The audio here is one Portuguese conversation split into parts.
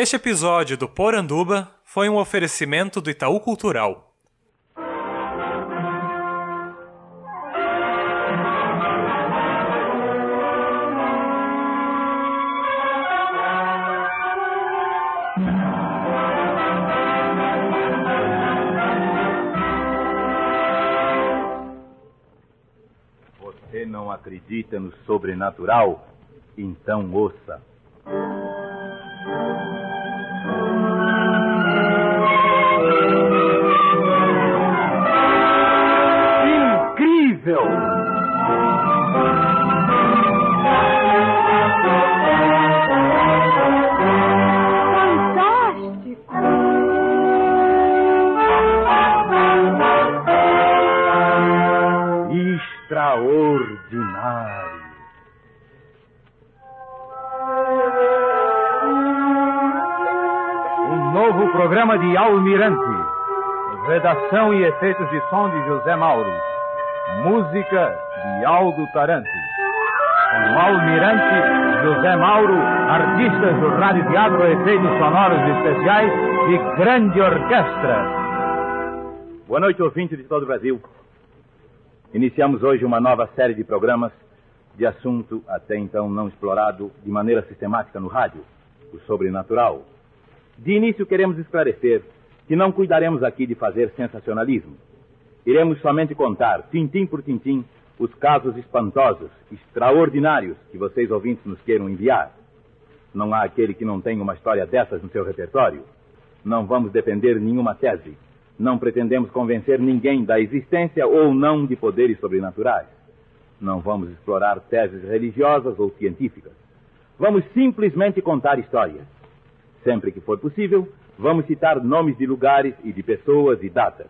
Este episódio do Poranduba foi um oferecimento do Itaú Cultural. Você não acredita no sobrenatural? Então ouça. Redação e efeitos de som de José Mauro. Música de Aldo Tarante. Com Almirante, José Mauro, artistas do Rádio Teatro, efeitos sonoros especiais e grande orquestra. Boa noite, ouvintes de todo o Brasil. Iniciamos hoje uma nova série de programas de assunto até então não explorado de maneira sistemática no rádio, o sobrenatural. De início, queremos esclarecer que não cuidaremos aqui de fazer sensacionalismo. Iremos somente contar, tintim por tintim, os casos espantosos, extraordinários que vocês ouvintes nos queiram enviar. Não há aquele que não tenha uma história dessas no seu repertório. Não vamos defender nenhuma tese. Não pretendemos convencer ninguém da existência ou não de poderes sobrenaturais. Não vamos explorar teses religiosas ou científicas. Vamos simplesmente contar histórias. Sempre que for possível, vamos citar nomes de lugares e de pessoas e datas.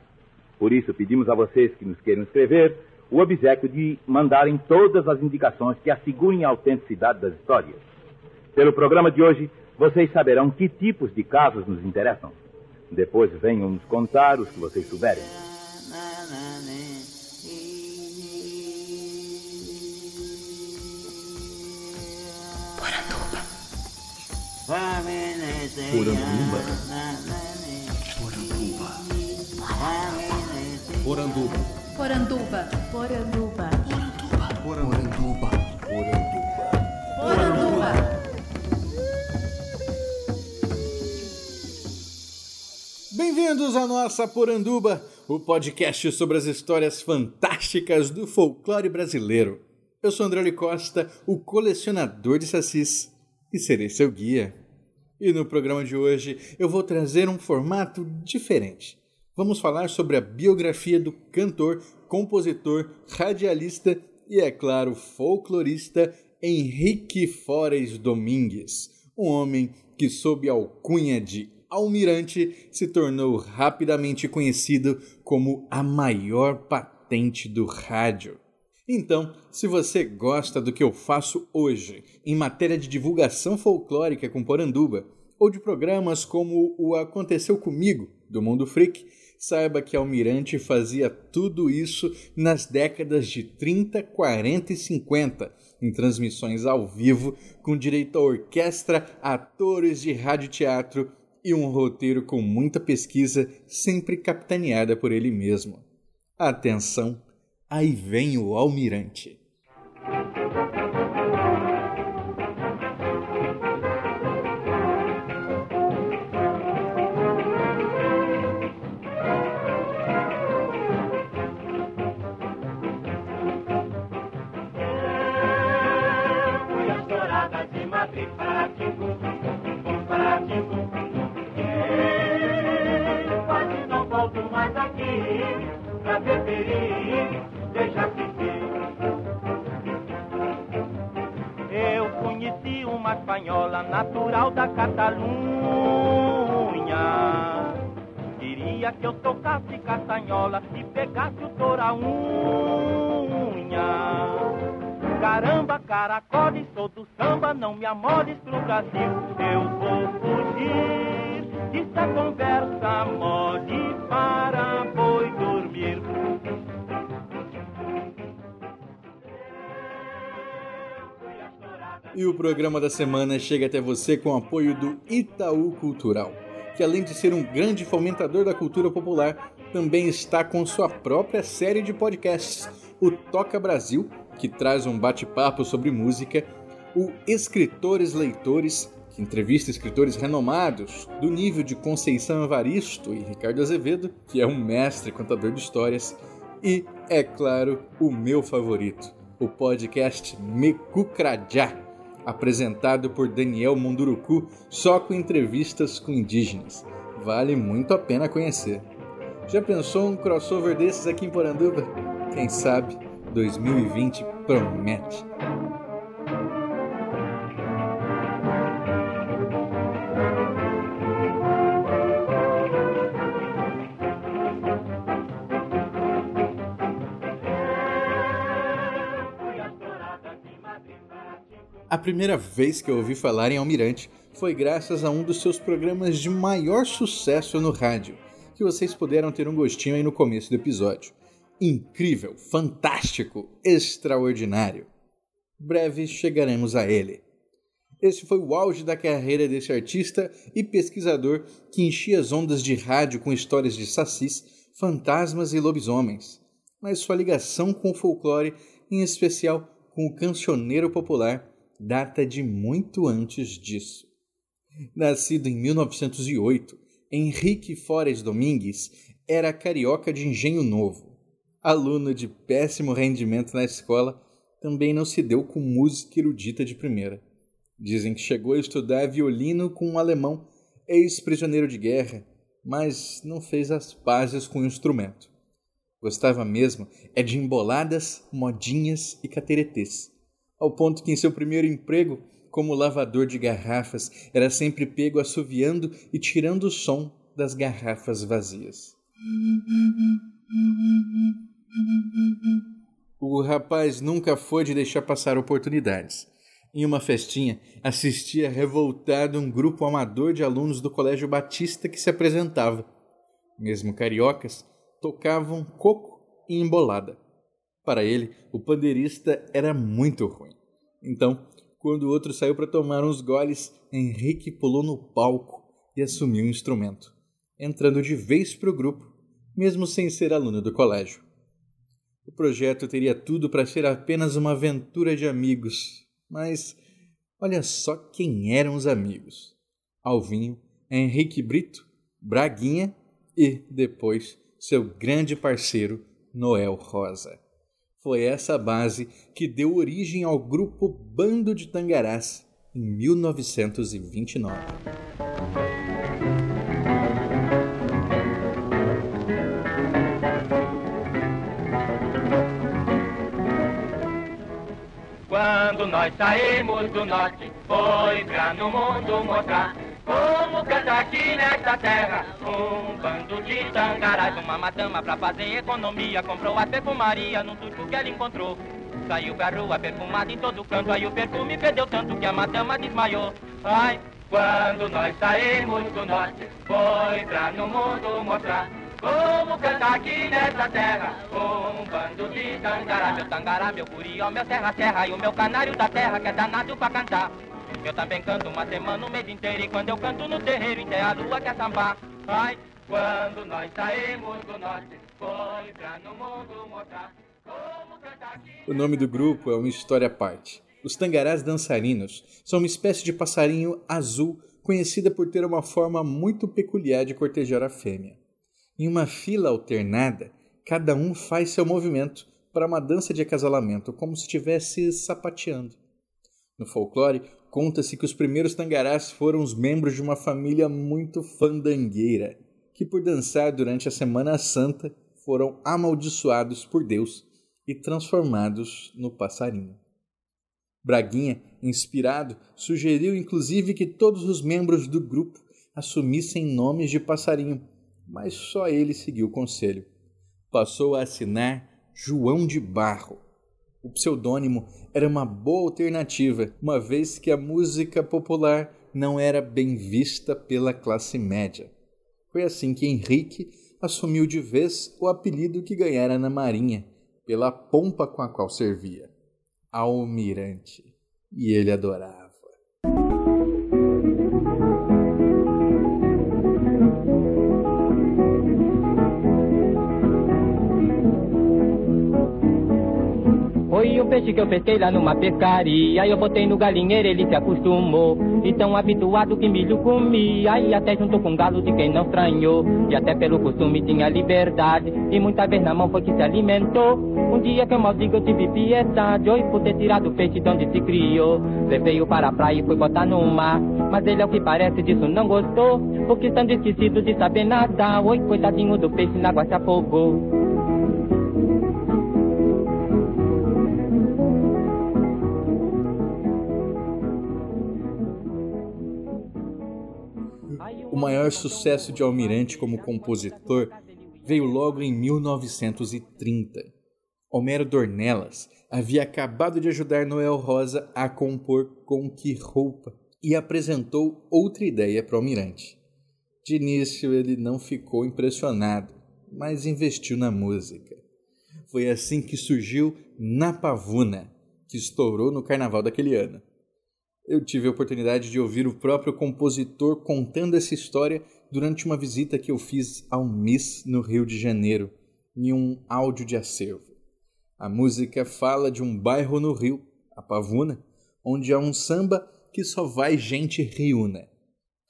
Por isso, pedimos a vocês que nos queiram escrever o obsequio de mandarem todas as indicações que assegurem a autenticidade das histórias. Pelo programa de hoje, vocês saberão que tipos de casos nos interessam. Depois venham nos contar os que vocês souberem. Poranduba. Poranduba. Poranduba. Poranduba. Poranduba. Poranduba. Bem-vindos à nossa Poranduba, o podcast sobre as histórias fantásticas do folclore brasileiro. Eu sou André Costa, o colecionador de sacis, e serei seu guia. E no programa de hoje eu vou trazer um formato diferente. Vamos falar sobre a biografia do cantor, compositor, radialista e, é claro, folclorista Henrique Fores Domingues, um homem que, sob a alcunha de Almirante, se tornou rapidamente conhecido como a maior patente do rádio. Então, se você gosta do que eu faço hoje em matéria de divulgação folclórica com Poranduba, ou de programas como o Aconteceu Comigo, do Mundo Freak, saiba que Almirante fazia tudo isso nas décadas de 30, 40 e 50, em transmissões ao vivo, com direito a orquestra, atores de rádio-teatro e um roteiro com muita pesquisa, sempre capitaneada por ele mesmo. Atenção, aí vem o Almirante. Catalunha. Queria que eu tocasse castanhola e pegasse o toraunha. Caramba, caracole, sou do samba, não me amores pro Brasil. Eu vou fugir dessa conversa mole para boi E o programa da semana chega até você com o apoio do Itaú Cultural, que além de ser um grande fomentador da cultura popular, também está com sua própria série de podcasts, o Toca Brasil, que traz um bate-papo sobre música, o Escritores Leitores, que entrevista escritores renomados do nível de Conceição Evaristo e Ricardo Azevedo, que é um mestre contador de histórias, e, é claro, o meu favorito, o podcast Mekukrajá, apresentado por Daniel Munduruku, só com entrevistas com indígenas. Vale muito a pena conhecer. Já pensou um crossover desses aqui em Poranduba? Quem sabe 2020 promete. Primeira vez que eu ouvi falar em Almirante foi graças a um dos seus programas de maior sucesso no rádio, que vocês puderam ter um gostinho aí no começo do episódio. Incrível, fantástico, extraordinário. Breve chegaremos a ele. Esse foi o auge da carreira desse artista e pesquisador que enchia as ondas de rádio com histórias de sacis, fantasmas e lobisomens. Mas sua ligação com o folclore, em especial com o cancioneiro popular, data de muito antes disso. Nascido em 1908, Henrique Forres Domingues era carioca de engenho novo. Aluno de péssimo rendimento na escola, também não se deu com música erudita de primeira. Dizem que chegou a estudar violino com um alemão, ex-prisioneiro de guerra, mas não fez as pazes com o instrumento. Gostava mesmo é de emboladas, modinhas e cateretês ao ponto que em seu primeiro emprego como lavador de garrafas era sempre pego assoviando e tirando o som das garrafas vazias. O rapaz nunca foi de deixar passar oportunidades. Em uma festinha, assistia revoltado um grupo amador de alunos do Colégio Batista que se apresentava. Mesmo cariocas, tocavam coco e embolada. Para ele, o pandeirista era muito ruim. Então, quando o outro saiu para tomar uns goles, Henrique pulou no palco e assumiu o instrumento, entrando de vez para o grupo, mesmo sem ser aluno do colégio. O projeto teria tudo para ser apenas uma aventura de amigos, mas olha só quem eram os amigos: Alvinho, Henrique Brito, Braguinha e, depois, seu grande parceiro Noel Rosa. Foi essa base que deu origem ao grupo Bando de Tangarás em 1929. Quando nós saímos do norte, foi pra no mundo mostrar como canta aqui nesta terra um bando de tangarás. Uma madama pra fazer economia comprou a perfumaria no turco que ela encontrou. Saiu pra rua perfumada em todo canto, aí o perfume perdeu tanto que a madama desmaiou. Ai, quando nós saímos do norte, foi pra no mundo mostrar como canta aqui nessa terra um bando de tangará. Meu tangará, meu curió, meu terra-terra e o meu canário da terra que é danado pra cantar. Eu também canto uma semana, o mês inteiro E quando eu canto no terreiro, até a lua quer sambar Ai, quando nós saímos do norte Foi pra no mundo mostrar O nome do grupo é uma história à parte. Os tangarás dançarinos são uma espécie de passarinho azul conhecida por ter uma forma muito peculiar de cortejar a fêmea. Em uma fila alternada, cada um faz seu movimento para uma dança de acasalamento, como se estivesse sapateando. No folclore, conta-se que os primeiros tangarás foram os membros de uma família muito fandangueira, que por dançar durante a Semana Santa foram amaldiçoados por Deus e transformados no passarinho. Braguinha, inspirado, sugeriu inclusive que todos os membros do grupo assumissem nomes de passarinho, mas só ele seguiu o conselho. Passou a assinar João de Barro. O pseudônimo era uma boa alternativa, uma vez que a música popular não era bem vista pela classe média. Foi assim que Henrique assumiu de vez o apelido que ganhara na Marinha, pela pompa com a qual servia: Almirante. E ele adorava. Peixe que eu pesquei lá numa pescaria. Eu botei no galinheiro, ele se acostumou. E tão habituado que milho comia. E até juntou com galo de quem não estranhou. E até pelo costume tinha liberdade. E muita vez na mão foi que se alimentou. Um dia que eu maldigo eu tive piedade. Oi, por ter tirado o peixe de onde se criou. Levei-o para a praia e fui botar no mar. Mas ele, ao que parece, disso não gostou. Porque estando esquecido de saber nada. Oi, coitadinho do peixe, na água se afogou. Maior sucesso de Almirante como compositor veio logo em 1930. Homero Dornelas havia acabado de ajudar Noel Rosa a compor Com Que Roupa e apresentou outra ideia para o Almirante. De início ele não ficou impressionado, mas investiu na música. Foi assim que surgiu Na Pavuna, que estourou no carnaval daquele ano. Eu tive a oportunidade de ouvir o próprio compositor contando essa história durante uma visita que eu fiz ao MIS no Rio de Janeiro, em um áudio de acervo. A música fala de um bairro no Rio, a Pavuna, onde há um samba que só vai gente riuna.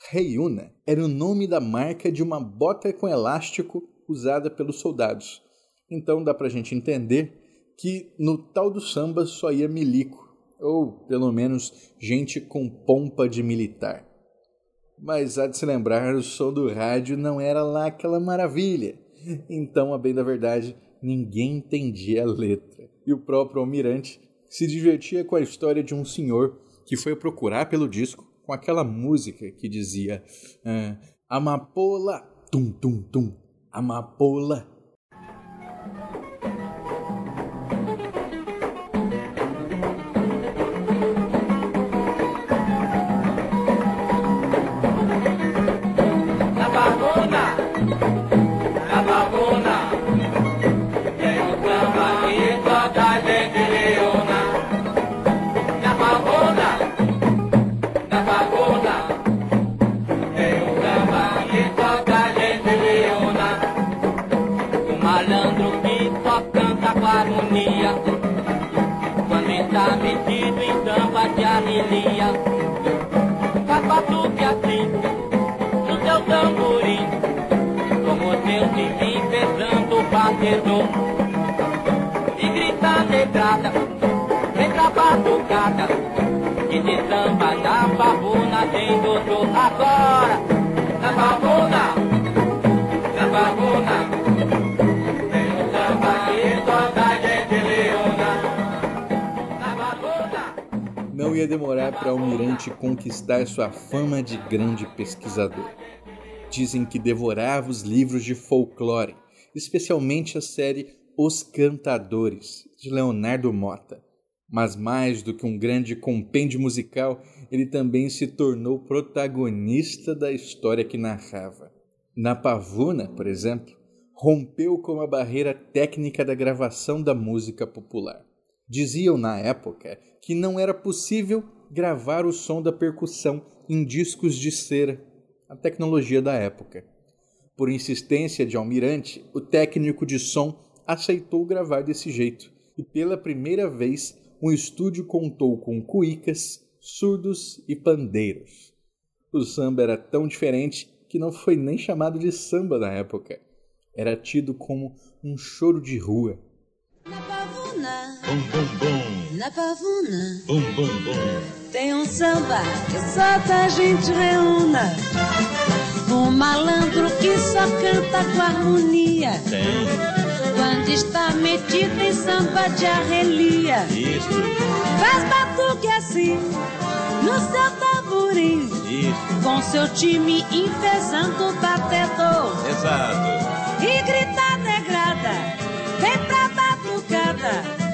Reiuna era o nome da marca de uma bota com elástico usada pelos soldados. Então dá pra gente entender que no tal do samba só ia milico ou pelo menos gente com pompa de militar. Mas há de se lembrar, o som do rádio não era lá aquela maravilha. Então, a bem da verdade, ninguém entendia a letra. E o próprio almirante se divertia com a história de um senhor que foi procurar pelo disco com aquela música que dizia ah, Amapola, tum tum tum, Amapola, Faz batuque assim no seu tamborim, como seu time pesando o batedor. E grita negrada, vem pra batucada, que de samba da pavuna tem doutor agora. Na pavuna, ia demorar para Almirante conquistar sua fama de grande pesquisador. Dizem que devorava os livros de folclore, especialmente a série Os Cantadores, de Leonardo Mota. Mas mais do que um grande compêndio musical, ele também se tornou protagonista da história que narrava. Na Pavuna, por exemplo, rompeu com a barreira técnica da gravação da música popular. Diziam na época que não era possível gravar o som da percussão em discos de cera, a tecnologia da época. Por insistência de Almirante, o técnico de som aceitou gravar desse jeito, e pela primeira vez um estúdio contou com cuicas, surdos e pandeiros. O samba era tão diferente que não foi nem chamado de samba na época. Era tido como um choro de rua. Na pavuna, Bum bum bum, na pavuna, bum bum bum. tem um samba que só da gente reúna. Um malandro que só canta com harmonia. Tem Quando está metido em samba de arrelia. isso, Faz batuque assim, no seu tamborim. isso, Com seu time enfesando o batedor. exato. E grita negrada, vem pra batucada.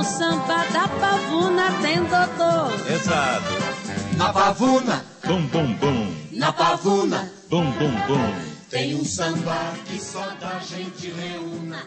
No samba da pavuna tem doutor. Exato. Na pavuna, Bum bum bum, na pavuna, bum bum bum. tem um samba que só da gente reúna.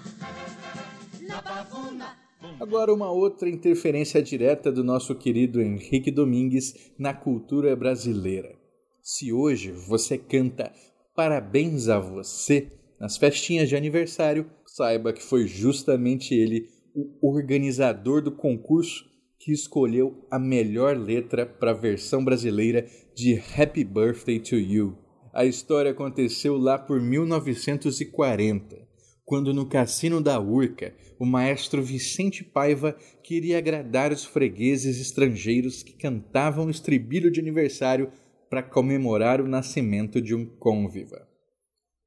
Na pavuna, Agora, uma outra interferência direta do nosso querido Henrique Domingues na cultura brasileira. Se hoje você canta parabéns a você nas festinhas de aniversário, saiba que foi justamente ele o organizador do concurso que escolheu a melhor letra para a versão brasileira de Happy Birthday to You. A história aconteceu lá por 1940, quando no cassino da Urca, o maestro Vicente Paiva queria agradar os fregueses estrangeiros que cantavam estribilho de aniversário para comemorar o nascimento de um cônviva.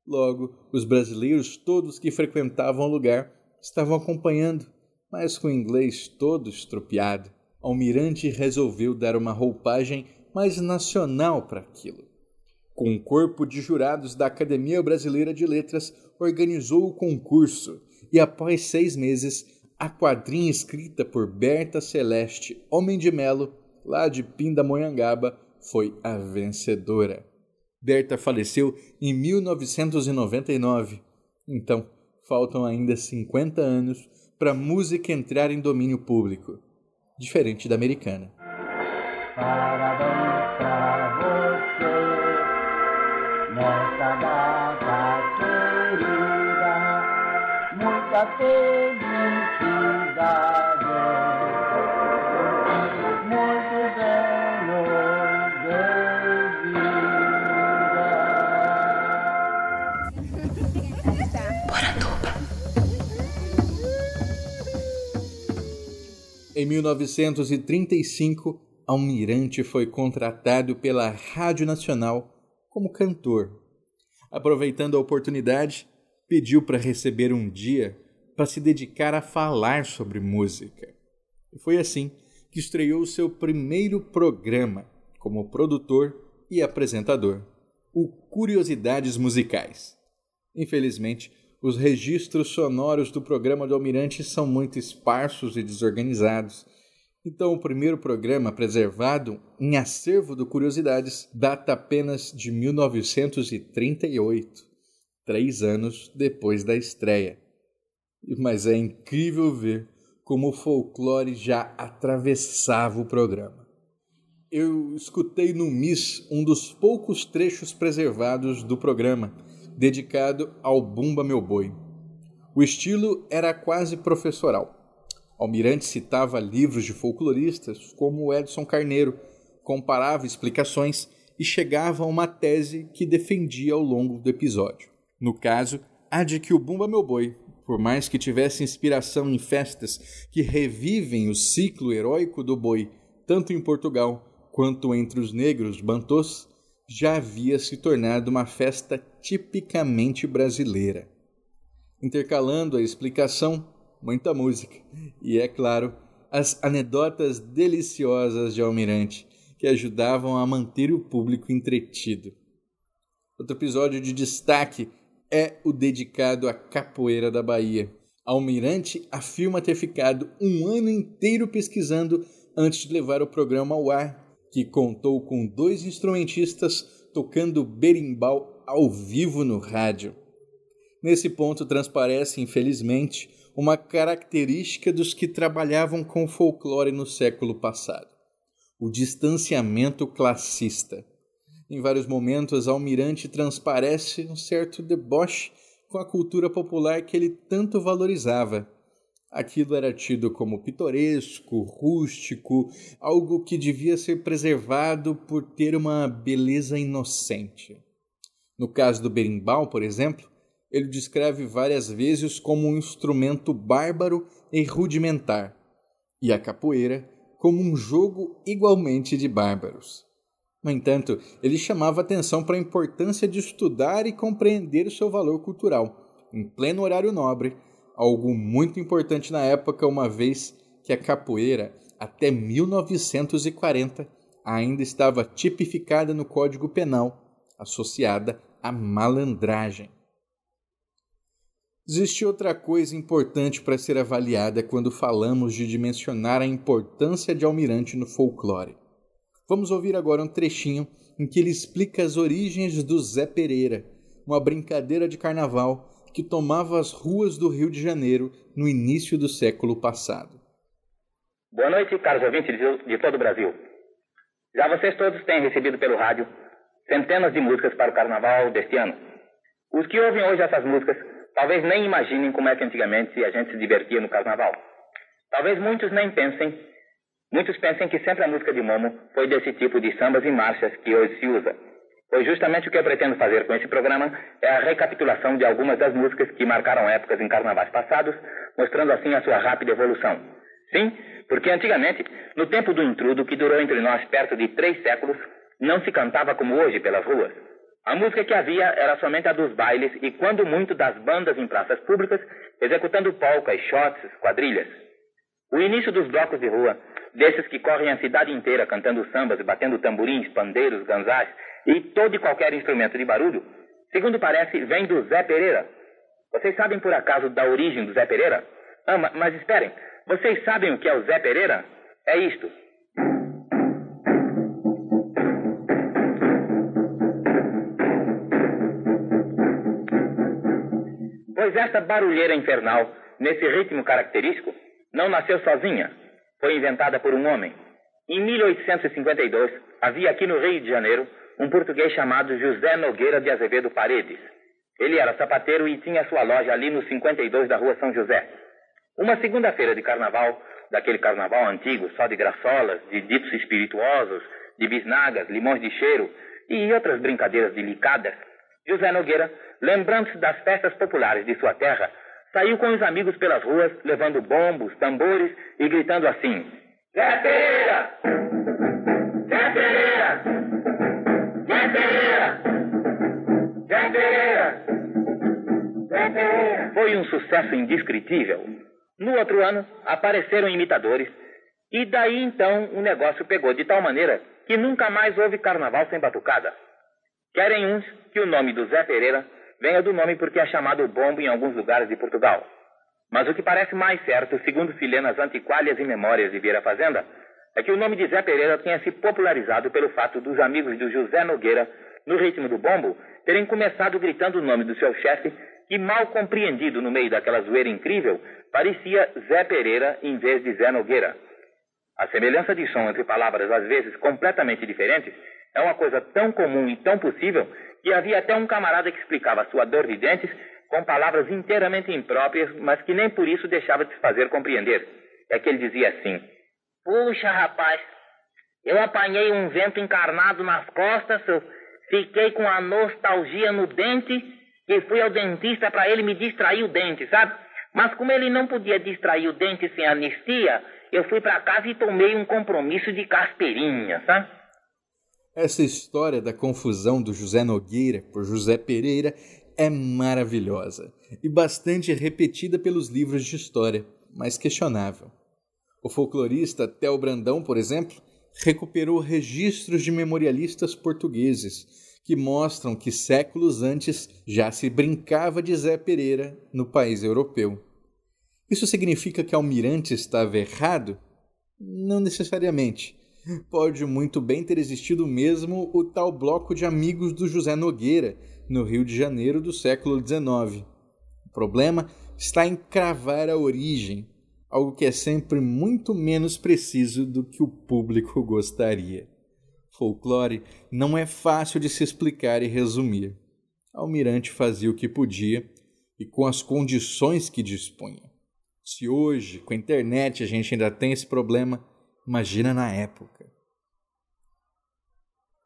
Logo, os brasileiros todos que frequentavam o lugar estavam acompanhando, mas com o inglês todo estropiado. Almirante resolveu dar uma roupagem mais nacional para aquilo. Com um corpo de jurados da Academia Brasileira de Letras, organizou o concurso e, após seis meses, a quadrinha escrita por Berta Celeste Homem de Melo, lá de Pindamonhangaba, foi a vencedora. Berta faleceu em 1999, então faltam ainda 50 anos para música entrar em domínio público, diferente da americana. Parabéns pra você data querida, muita felicidade, Em 1935, Almirante foi contratado pela Rádio Nacional como cantor. Aproveitando a oportunidade, pediu para receber um dia para se dedicar a falar sobre música. E foi assim que estreou seu primeiro programa como produtor e apresentador, o Curiosidades Musicais. Infelizmente, os registros sonoros do programa do Almirante são muito esparsos e desorganizados. Então, o primeiro programa preservado em acervo do Curiosidades data apenas de 1938, três anos depois da estreia. Mas é incrível ver como o folclore já atravessava o programa. Eu escutei no Miss um dos poucos trechos preservados do programa dedicado ao Bumba Meu Boi. O estilo era quase professoral. Almirante citava livros de folcloristas como Edson Carneiro, comparava explicações e chegava a uma tese que defendia ao longo do episódio. No caso, a de que o Bumba Meu Boi, por mais que tivesse inspiração em festas que revivem o ciclo heróico do boi, tanto em Portugal quanto entre os negros bantôs, já havia se tornado uma festa tipicamente brasileira. Intercalando a explicação, muita música e, é claro, as anedotas deliciosas de Almirante que ajudavam a manter o público entretido. Outro episódio de destaque é o dedicado à capoeira da Bahia. Almirante afirma ter ficado um ano inteiro pesquisando antes de levar o programa ao ar que contou com dois instrumentistas tocando berimbau ao vivo no rádio. Nesse ponto transparece, infelizmente, uma característica dos que trabalhavam com folclore no século passado: o distanciamento classista. Em vários momentos, Almirante transparece um certo deboche com a cultura popular que ele tanto valorizava Aquilo era tido como pitoresco, rústico, algo que devia ser preservado por ter uma beleza inocente. No caso do berimbau, por exemplo, ele descreve várias vezes como um instrumento bárbaro e rudimentar, e a capoeira como um jogo igualmente de bárbaros. No entanto, ele chamava atenção para a importância de estudar e compreender o seu valor cultural, em pleno horário nobre, algo muito importante na época, uma vez que a capoeira, até 1940, ainda estava tipificada no Código Penal, associada à malandragem. Existe outra coisa importante para ser avaliada quando falamos de dimensionar a importância de Almirante no folclore. Vamos ouvir agora um trechinho em que ele explica as origens do Zé Pereira, uma brincadeira de carnaval que tomava as ruas do Rio de Janeiro no início do século passado. Boa noite, caros ouvintes de todo o Brasil. Já vocês todos têm recebido pelo rádio centenas de músicas para o carnaval deste ano. Os que ouvem hoje essas músicas talvez nem imaginem como é que antigamente a gente se divertia no carnaval. Talvez muitos nem pensem, muitos pensem que sempre a música de Momo foi desse tipo de sambas e marchas que hoje se usa. Pois justamente o que eu pretendo fazer com esse programa é a recapitulação de algumas das músicas que marcaram épocas em carnavais passados, mostrando assim a sua rápida evolução. Sim, porque antigamente, no tempo do intrudo, que durou entre nós perto de três séculos, não se cantava como hoje pelas ruas. A música que havia era somente a dos bailes e, quando muito, das bandas em praças públicas, executando polcas, shots, quadrilhas. O início dos blocos de rua, desses que correm a cidade inteira cantando sambas e batendo tamborins, pandeiros, ganzás e todo e qualquer instrumento de barulho, segundo parece, vem do Zé Pereira. Vocês sabem por acaso da origem do Zé Pereira? Ah, mas esperem, vocês sabem o que é o Zé Pereira? É isto. Pois esta barulheira infernal, nesse ritmo característico, não nasceu sozinha. Foi inventada por um homem. Em 1852, havia aqui no Rio de Janeiro um português chamado José Nogueira de Azevedo Paredes. Ele era sapateiro e tinha sua loja ali no 52 da rua São José. Uma segunda-feira de carnaval, daquele carnaval antigo, só de graçolas, de ditos espirituosos, de bisnagas, limões de cheiro e outras brincadeiras delicadas, José Nogueira, lembrando-se das festas populares de sua terra, saiu com os amigos pelas ruas, levando bombos, tambores e gritando assim: Zé Pereira! Zé Pereira! Foi um sucesso indescritível. No outro ano, apareceram imitadores, e daí então o negócio pegou de tal maneira que nunca mais houve carnaval sem batucada. Querem uns que o nome do Zé Pereira venha do nome porque é chamado bombo em alguns lugares de Portugal. Mas o que parece mais certo, segundo se lê nas antiquárias e memórias de Vieira Fazenda, é que o nome de Zé Pereira tenha se popularizado pelo fato dos amigos do José Nogueira, no ritmo do bombo, terem começado gritando o nome do seu chefe, que mal compreendido no meio daquela zoeira incrível, parecia Zé Pereira em vez de Zé Nogueira. A semelhança de som entre palavras às vezes completamente diferentes é uma coisa tão comum e tão possível que havia até um camarada que explicava sua dor de dentes com palavras inteiramente impróprias, mas que nem por isso deixava de se fazer compreender. É que ele dizia assim: Puxa, rapaz, eu apanhei um vento encarnado nas costas, fiquei com a nostalgia no dente e fui ao dentista para ele me distrair o dente, sabe? Mas como ele não podia distrair o dente sem anistia, eu fui para casa e tomei um compromisso de casperinha, sabe? Essa história da confusão do José Nogueira por José Pereira é maravilhosa e bastante repetida pelos livros de história, mas questionável. O folclorista Theo Brandão, por exemplo, recuperou registros de memorialistas portugueses que mostram que séculos antes já se brincava de Zé Pereira no país europeu. Isso significa que Almirante estava errado? Não necessariamente Pode muito bem ter existido mesmo o tal bloco de amigos do José Nogueira, no Rio de Janeiro do século XIX. O problema está em cravar a origem, algo que é sempre muito menos preciso do que o público gostaria. Folclore não é fácil de se explicar e resumir. Almirante fazia o que podia e com as condições que dispunha. Se hoje, com a internet, a gente ainda tem esse problema, imagina na época.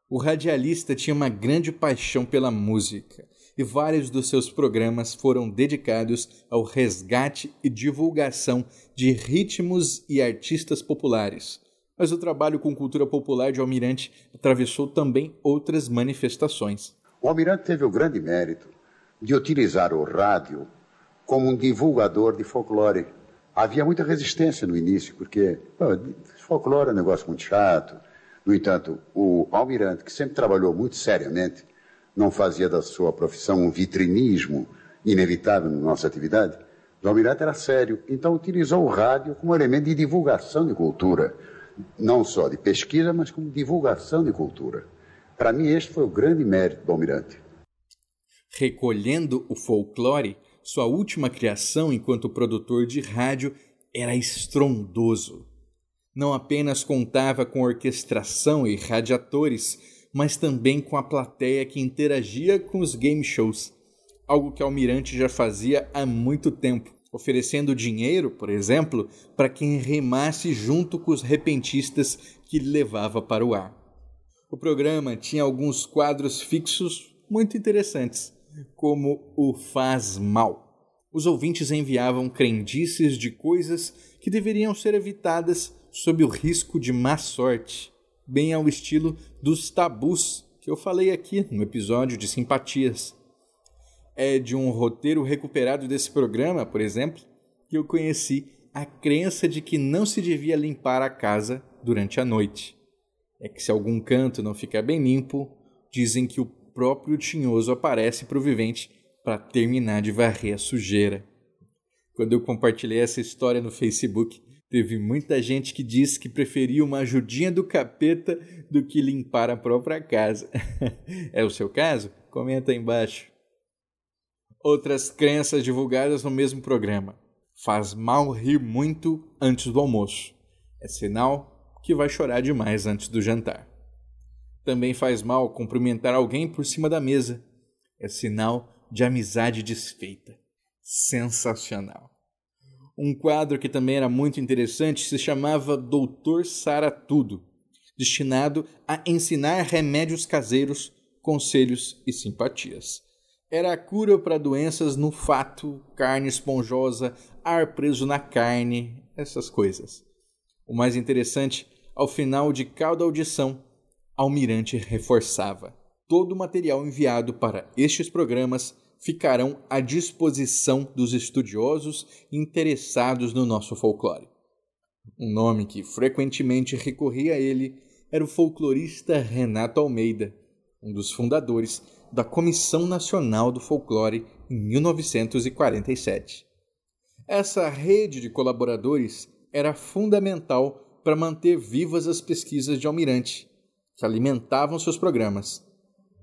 O radialista tinha uma grande paixão pela música e vários dos seus programas foram dedicados ao resgate e divulgação de ritmos e artistas populares. Mas o trabalho com cultura popular de Almirante atravessou também outras manifestações. O Almirante teve o grande mérito de utilizar o rádio como um divulgador de folclore. Havia muita resistência no início, porque pô, folclore é um negócio muito chato, no entanto, o almirante, que sempre trabalhou muito seriamente, não fazia da sua profissão um vitrinismo inevitável na nossa atividade. O almirante era sério, então utilizou o rádio como elemento de divulgação de cultura, não só de pesquisa, mas como divulgação de cultura. Para mim, este foi o grande mérito do almirante. Recolhendo o folclore, sua última criação enquanto produtor de rádio, era estrondoso. Não apenas contava com orquestração e radiadores, mas também com a plateia que interagia com os game shows, algo que Almirante já fazia há muito tempo, oferecendo dinheiro, por exemplo, para quem remasse junto com os repentistas que levava para o ar. O programa tinha alguns quadros fixos muito interessantes, como o Faz Mal. Os ouvintes enviavam crendices de coisas que deveriam ser evitadas sob o risco de má sorte, bem ao estilo dos tabus que eu falei aqui no episódio de Simpatias. É de um roteiro recuperado desse programa, por exemplo, que eu conheci a crença de que não se devia limpar a casa durante a noite. É que se algum canto não ficar bem limpo, dizem que o próprio tinhoso aparece para o vivente para terminar de varrer a sujeira. Quando eu compartilhei essa história no Facebook, teve muita gente que disse que preferia uma ajudinha do capeta do que limpar a própria casa. é o seu caso? Comenta aí embaixo. Outras crenças divulgadas no mesmo programa. Faz mal rir muito antes do almoço. É sinal que vai chorar demais antes do jantar. Também faz mal cumprimentar alguém por cima da mesa. É sinal de amizade desfeita. Sensacional. Um quadro que também era muito interessante se chamava Doutor Sara Tudo, destinado a ensinar remédios caseiros, conselhos e simpatias. Era a cura para doenças no fato, carne esponjosa, ar preso na carne, essas coisas. O mais interessante, ao final de cada audição, Almirante reforçava: todo o material enviado para estes programas ficarão à disposição dos estudiosos interessados no nosso folclore. Um nome que frequentemente recorria a ele era o folclorista Renato Almeida, um dos fundadores da Comissão Nacional do Folclore em 1947. Essa rede de colaboradores era fundamental para manter vivas as pesquisas de Almirante, que alimentavam seus programas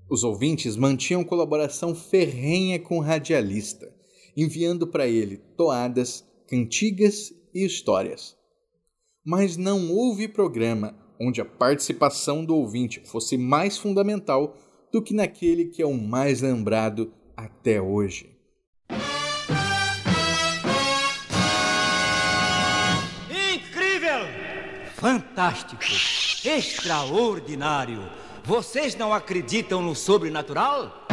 os ouvintes mantinham colaboração ferrenha com o radialista, enviando para ele toadas, cantigas e histórias. Mas não houve programa onde a participação do ouvinte fosse mais fundamental do que naquele que é o mais lembrado até hoje. Incrível! Fantástico! Extraordinário! Vocês não acreditam no sobrenatural?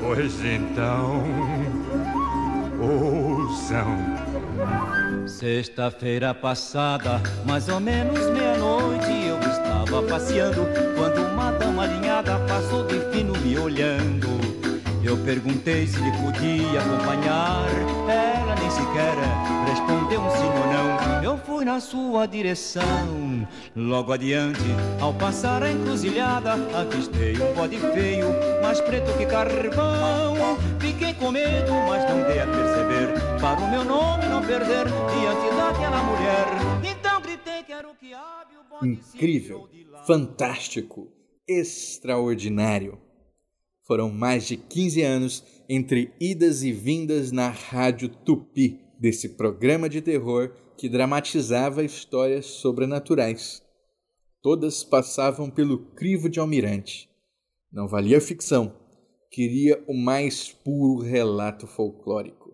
Pois então. Ouçam. Sexta-feira passada, mais ou menos meia-noite, eu estava passeando quando uma dama alinhada passou de fino me olhando. Eu perguntei se lhe podia acompanhar, ela nem sequer respondeu um sim ou não. Eu fui na sua direção, logo adiante, ao passar a encruzilhada, avistei um bode feio, mais preto que carvão. Fiquei com medo, mas não dei a perceber, para o meu nome não perder diante daquela mulher. Então gritei que era o que o bode Incrível, fantástico, extraordinário. Foram mais de 15 anos entre idas e vindas na Rádio Tupi, desse programa de terror que dramatizava histórias sobrenaturais. Todas passavam pelo crivo de Almirante. Não valia ficção, queria o mais puro relato folclórico.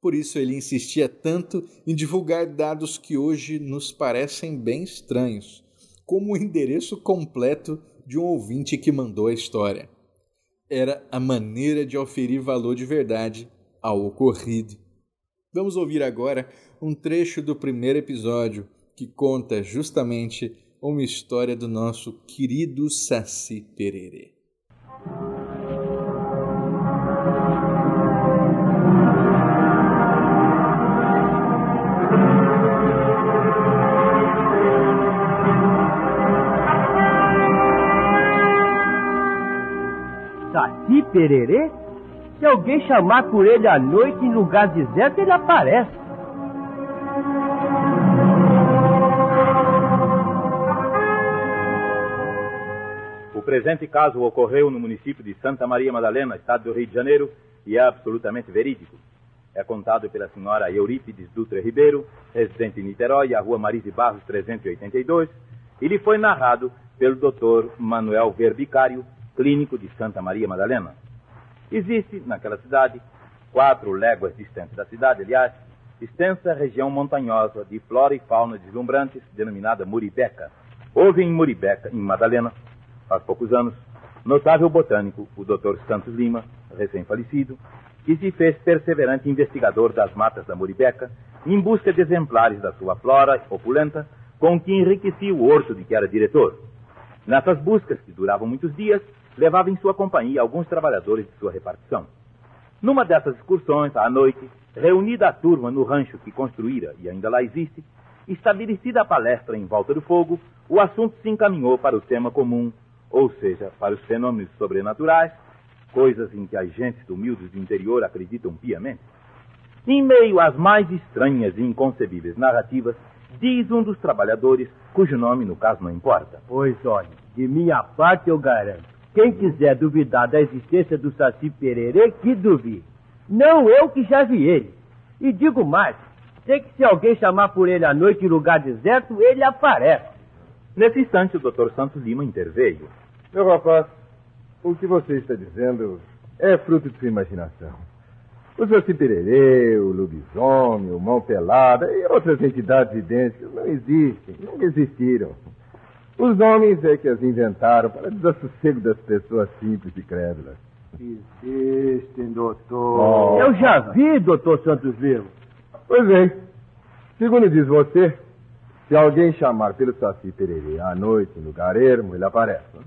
Por isso ele insistia tanto em divulgar dados que hoje nos parecem bem estranhos, como o endereço completo de um ouvinte que mandou a história era a maneira de oferir valor de verdade ao ocorrido. Vamos ouvir agora um trecho do primeiro episódio que conta justamente uma história do nosso querido Saci Pererê. Pererê? Se alguém chamar por ele à noite em lugar deserto, ele aparece. O presente caso ocorreu no município de Santa Maria Madalena, estado do Rio de Janeiro, e é absolutamente verídico. É contado pela senhora Eurípides Dutra Ribeiro, residente em Niterói, a rua Marise Barros 382, e lhe foi narrado pelo Dr. Manuel Verbicário, clínico de Santa Maria Madalena. Existe, naquela cidade, quatro léguas distantes da cidade, aliás, extensa região montanhosa de flora e fauna deslumbrantes, denominada Muribeca. Houve em Muribeca, em Madalena, faz poucos anos, notável botânico, o Dr. Santos Lima, recém-falecido, que se fez perseverante investigador das matas da Muribeca, em busca de exemplares da sua flora opulenta, com que enriquecia o horto de que era diretor. Nessas buscas, que duravam muitos dias, levava em sua companhia alguns trabalhadores de sua repartição. Numa dessas excursões, à noite, reunida a turma no rancho que construíra e ainda lá existe, estabelecida a palestra em volta do fogo, o assunto se encaminhou para o tema comum, ou seja, para os fenômenos sobrenaturais, coisas em que as gentes humildes do interior acreditam piamente. Em meio às mais estranhas e inconcebíveis narrativas, diz um dos trabalhadores, cujo nome no caso não importa. Pois olha, de minha parte eu garanto. Quem quiser duvidar da existência do Saci Pererê, que duvide. Não eu que já vi ele. E digo mais, sei que se alguém chamar por ele à noite em lugar deserto, ele aparece. Nesse instante, o Dr. Santos Lima interveio. Meu rapaz, o que você está dizendo é fruto de sua imaginação. O Saci Pererê, o lobisomem, o mão pelada e outras entidades idênticas não existem, nunca existiram. Os nomes é que as inventaram para desassossego das pessoas simples e crédulas. Existem, doutor. Oh. Eu já vi, doutor Santos Lima. Pois bem, segundo diz você, se alguém chamar pelo Saci Pererê à noite no lugar ermo, ele aparece. Né?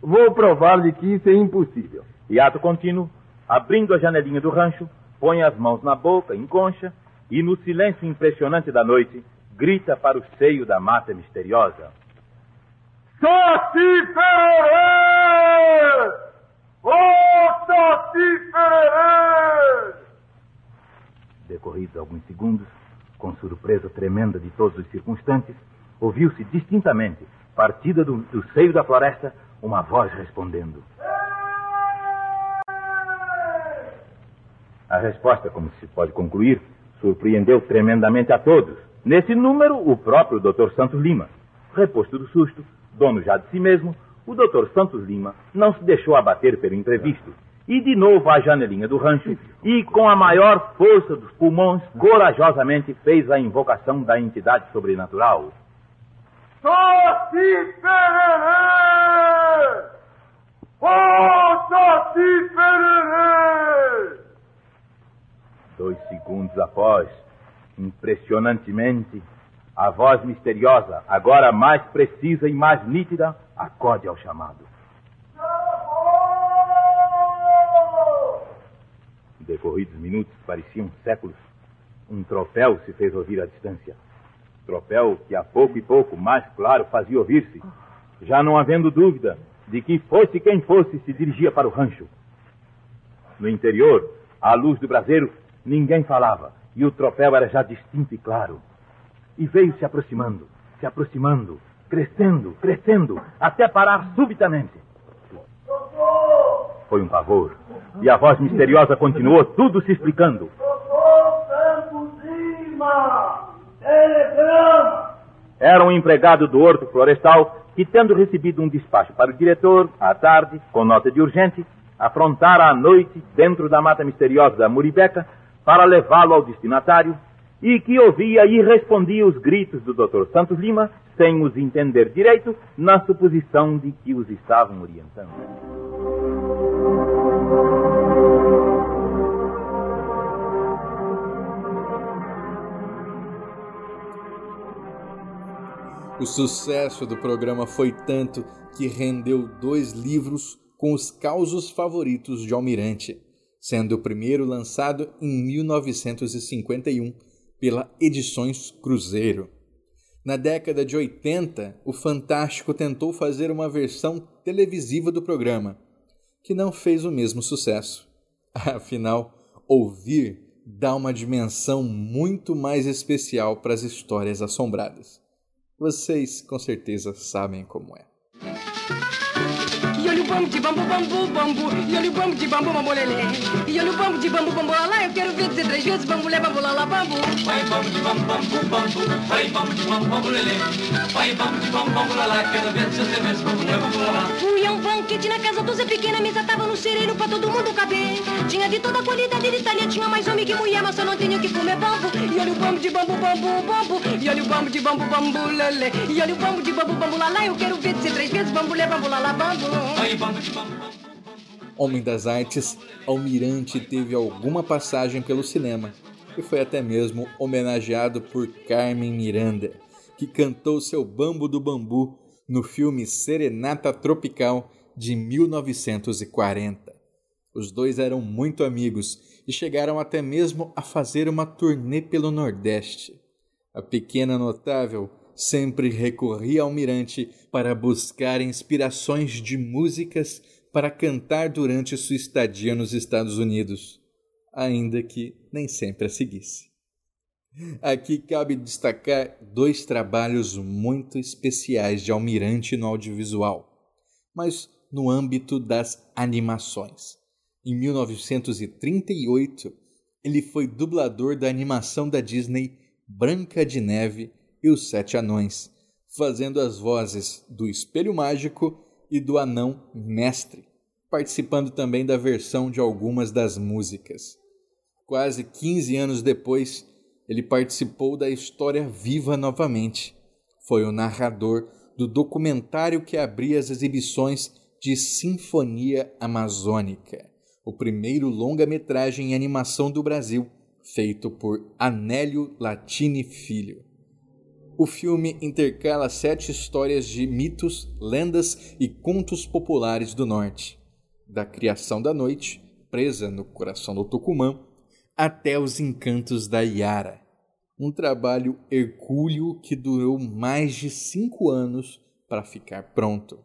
Vou provar-lhe que isso é impossível. E ato contínuo, abrindo a janelinha do rancho, põe as mãos na boca, em concha, e no silêncio impressionante da noite, grita para o seio da mata misteriosa. Saci Pererê! Ô Saci Pererê! Decorridos alguns segundos, com surpresa tremenda de todos os circunstantes, ouviu-se distintamente, partida do, do seio da floresta, uma voz respondendo. A resposta, como se pode concluir, surpreendeu tremendamente a todos. Nesse número, o próprio Dr. Santos Lima. Reposto do susto, dono já de si mesmo, o Dr. Santos Lima não se deixou abater pelo imprevisto e de novo à janelinha do rancho e, com a maior força dos pulmões, corajosamente fez a invocação da entidade sobrenatural. Saci Pererê! Ô Saci Pererê! Dois segundos após, impressionantemente, a voz misteriosa, agora mais precisa e mais nítida, acode ao chamado. Decorridos minutos, pareciam séculos, um tropel se fez ouvir à distância. Tropel que a pouco e pouco, mais claro, fazia ouvir-se, já não havendo dúvida de que fosse quem fosse, se dirigia para o rancho. No interior, à luz do braseiro, ninguém falava, e o tropel era já distinto e claro. E veio se aproximando, se aproximando, crescendo, crescendo, até parar subitamente. Foi um pavor. E a voz misteriosa continuou, tudo se explicando. Era um empregado do Horto Florestal que, tendo recebido um despacho para o diretor, à tarde, com nota de urgente, afrontara à noite dentro da mata misteriosa da Muribeca para levá-lo ao destinatário e que ouvia e respondia os gritos do Dr. Santos Lima sem os entender direito, na suposição de que os estavam orientando. O sucesso do programa foi tanto que rendeu dois livros com os causos favoritos de Almirante, sendo o primeiro lançado em 1951 pela Edições Cruzeiro. Na década de 80, o Fantástico tentou fazer uma versão televisiva do programa, que não fez o mesmo sucesso. Afinal, ouvir dá uma dimensão muito mais especial para as histórias assombradas. Vocês com certeza sabem como é. E olha o bambu de bambu, bambu, bambu. E olha o bambu de bambu, bambu lelê. E olha o bambu de bambu, bambu lá, eu quero ver dizer três vezes, bambu lê, bambu lá, lá, bambu. Vai bambu de bambu, bambu, bambu. Vai bambu de bambu, bambu lelê. Vai bambu de bambu, bambu lá, lá, quero ver dizer três vezes, bambu lê, bambu lá, lá. Fui a um banquete na casa do Zé Pequena, mesa tava no sereno pra todo mundo caber. Tinha de toda a qualidade de Itália, tinha mais homem que mulher, mas só não tinha que comer bambu. E olha o bambu de bambu, bambu, bambu. E olha o bambu de bambu, bambu lelê. E olha o bambu de bambu, bambu lá, lá, eu quero ver dizer três vezes, bambu lê, bambu lá, lá, bambu. Vai Homem das Artes, Almirante teve alguma passagem pelo cinema e foi até mesmo homenageado por Carmen Miranda, que cantou seu Bambu do Bambu no filme Serenata Tropical de 1940. Os dois eram muito amigos e chegaram até mesmo a fazer uma turnê pelo Nordeste. A pequena notável sempre recorria ao Almirante para buscar inspirações de músicas para cantar durante sua estadia nos Estados Unidos, ainda que nem sempre a seguisse. Aqui cabe destacar dois trabalhos muito especiais de Almirante no audiovisual, mas no âmbito das animações. Em 1938, ele foi dublador da animação da Disney Branca de Neve e os Sete Anões, fazendo as vozes do Espelho Mágico e do Anão Mestre, participando também da versão de algumas das músicas. Quase 15 anos depois, ele participou da História Viva novamente. Foi o narrador do documentário que abria as exibições de Sinfonia Amazônica, o primeiro longa-metragem em animação do Brasil, feito por Anélio Latini Filho. O filme intercala sete histórias de mitos, lendas e contos populares do norte, da criação da noite, presa no coração do Tucumã, até os encantos da Iara. Um trabalho hercúleo que durou mais de cinco anos para ficar pronto.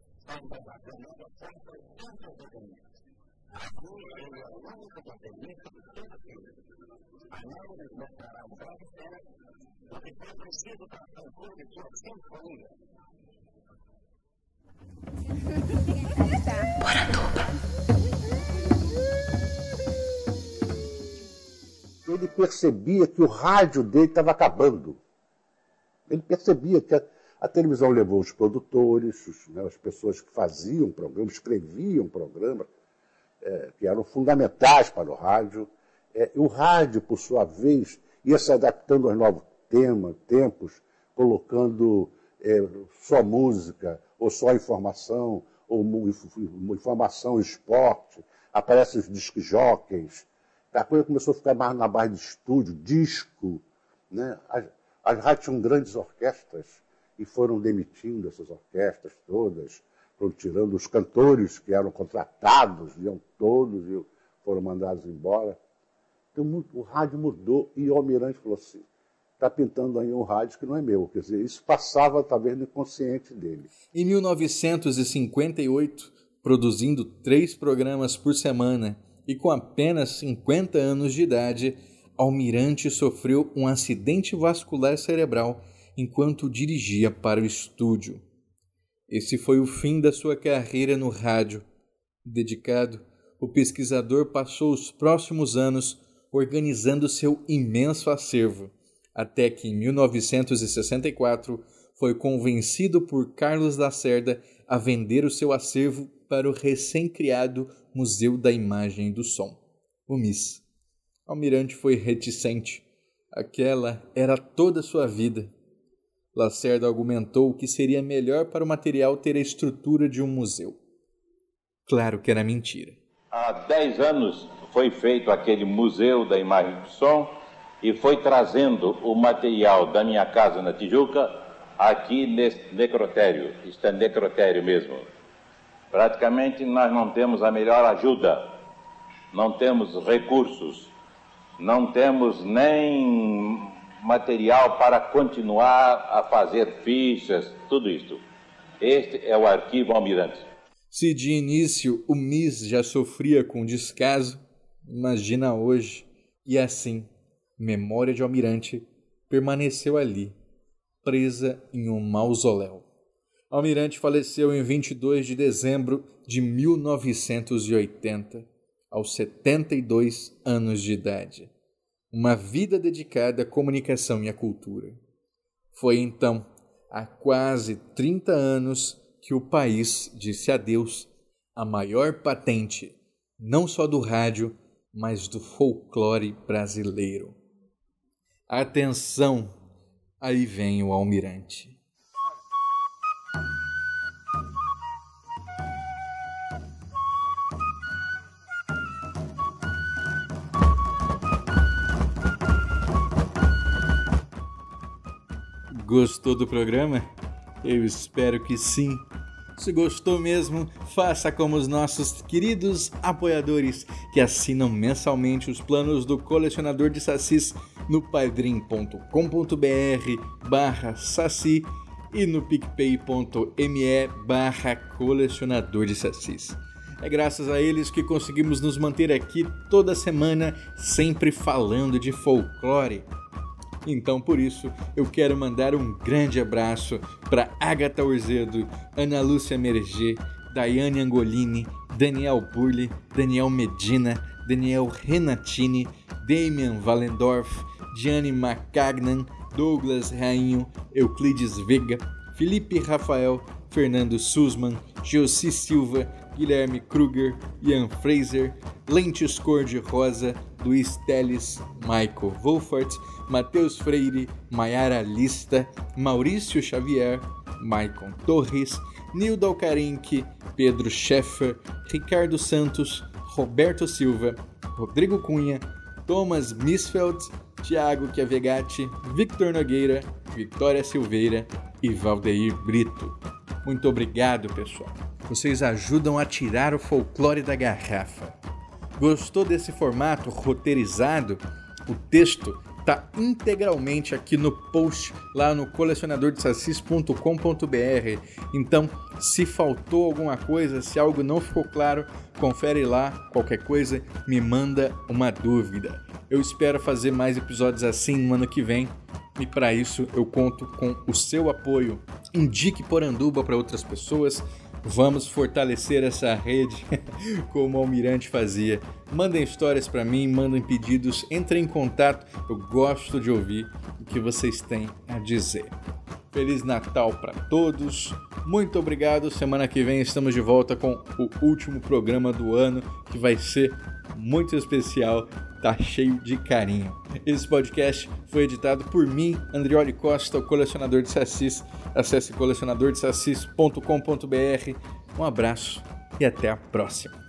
Ele percebia que o rádio dele estava acabando. Ele percebia que a, televisão levou os produtores, os, né, as pessoas que faziam programa, escreviam programas, é, que eram fundamentais para o rádio. É, o rádio, por sua vez, ia se adaptando aos novos temas, tempos, colocando é, só música, ou só informação, ou informação esporte. Aparecem os disc jockeys. A coisa começou a ficar mais na base de estúdio, disco. Né? As, as rádios tinham grandes orquestras e foram demitindo essas orquestras todas, foram tirando os cantores que eram contratados, iam todos e foram mandados embora. Então o rádio mudou e o Almirante falou assim: está pintando aí um rádio que não é meu. Quer dizer, isso passava talvez no inconsciente dele. Em 1958, produzindo três programas por semana e com apenas 50 anos de idade, Almirante sofreu um acidente vascular cerebral enquanto dirigia para o estúdio. Esse foi o fim da sua carreira no rádio. Dedicado, o pesquisador passou os próximos anos organizando seu imenso acervo, até que em 1964 foi convencido por Carlos Lacerda a vender o seu acervo para o recém-criado Museu da Imagem e do Som, o MIS. Almirante foi reticente. Aquela era toda a sua vida. Lacerda argumentou que seria melhor para o material ter a estrutura de um museu. Claro que era mentira. Há 10 anos foi feito aquele Museu da Imagem do Som e foi trazendo o material da minha casa na Tijuca aqui nesse necrotério. Isto é necrotério mesmo. Praticamente nós não temos a melhor ajuda, não temos recursos, não temos nem material para continuar a fazer fichas, tudo isso. Este é o arquivo Almirante. Se de início o MIS já sofria com descaso, imagina hoje. E assim, Memória de Almirante permaneceu ali, presa em um mausoléu. Almirante faleceu em 22 de dezembro de 1980, aos 72 anos de idade. Uma vida dedicada à comunicação e à cultura. Foi então, há quase 30 anos, que o país disse adeus à maior patente, não só do rádio, mas do folclore brasileiro. Atenção, aí vem o almirante. Gostou do programa? Eu espero que sim. Se gostou mesmo, faça como os nossos queridos apoiadores que assinam mensalmente os planos do colecionador de sacis no padrim.com.br barra saci e no picpay.me barra colecionador de sacis. É graças a eles que conseguimos nos manter aqui toda semana, sempre falando de folclore. Então, por isso, eu quero mandar um grande abraço para Agatha Orzedo, Ana Lúcia Merger, Daiane Angolini, Daniel Burli, Daniel Medina, Daniel Renatini, Damian Valendorf, Gianni Macagnan, Douglas Rainho, Euclides Vega, Felipe Rafael, Fernando Sussman, Josi Silva, Guilherme Kruger, Ian Fraser, Lentes Cor de Rosa, Luiz Teles, Michael Wolfert, Matheus Freire, Maiara Lista, Maurício Xavier, Maicon Torres, Nildo Alcarinque, Pedro Scheffer, Ricardo Santos, Roberto Silva, Rodrigo Cunha, Thomas Misfeld, Thiago Chiavegatti, Victor Nogueira, Vitória Silveira e Valdeir Brito. Muito obrigado, pessoal. Vocês ajudam a tirar o folclore da garrafa. Gostou desse formato roteirizado? O texto está integralmente aqui no post lá no colecionadordesacis.com.br. Então, se faltou alguma coisa, se algo não ficou claro, confere lá, qualquer coisa, me manda uma dúvida. Eu espero fazer mais episódios assim no ano que vem. E para isso eu conto com o seu apoio. Indique Poranduba para outras pessoas, Vamos fortalecer essa rede como o Almirante fazia. Mandem histórias para mim, mandem pedidos, entrem em contato. Eu gosto de ouvir o que vocês têm a dizer. Feliz Natal para todos. Muito obrigado. Semana que vem estamos de volta com o último programa do ano, que vai ser muito especial, tá cheio de carinho. Esse podcast foi editado por mim, Andrioli Costa, o colecionador de sacis. Acesse colecionadordesacis.com.br. Um abraço e até a próxima.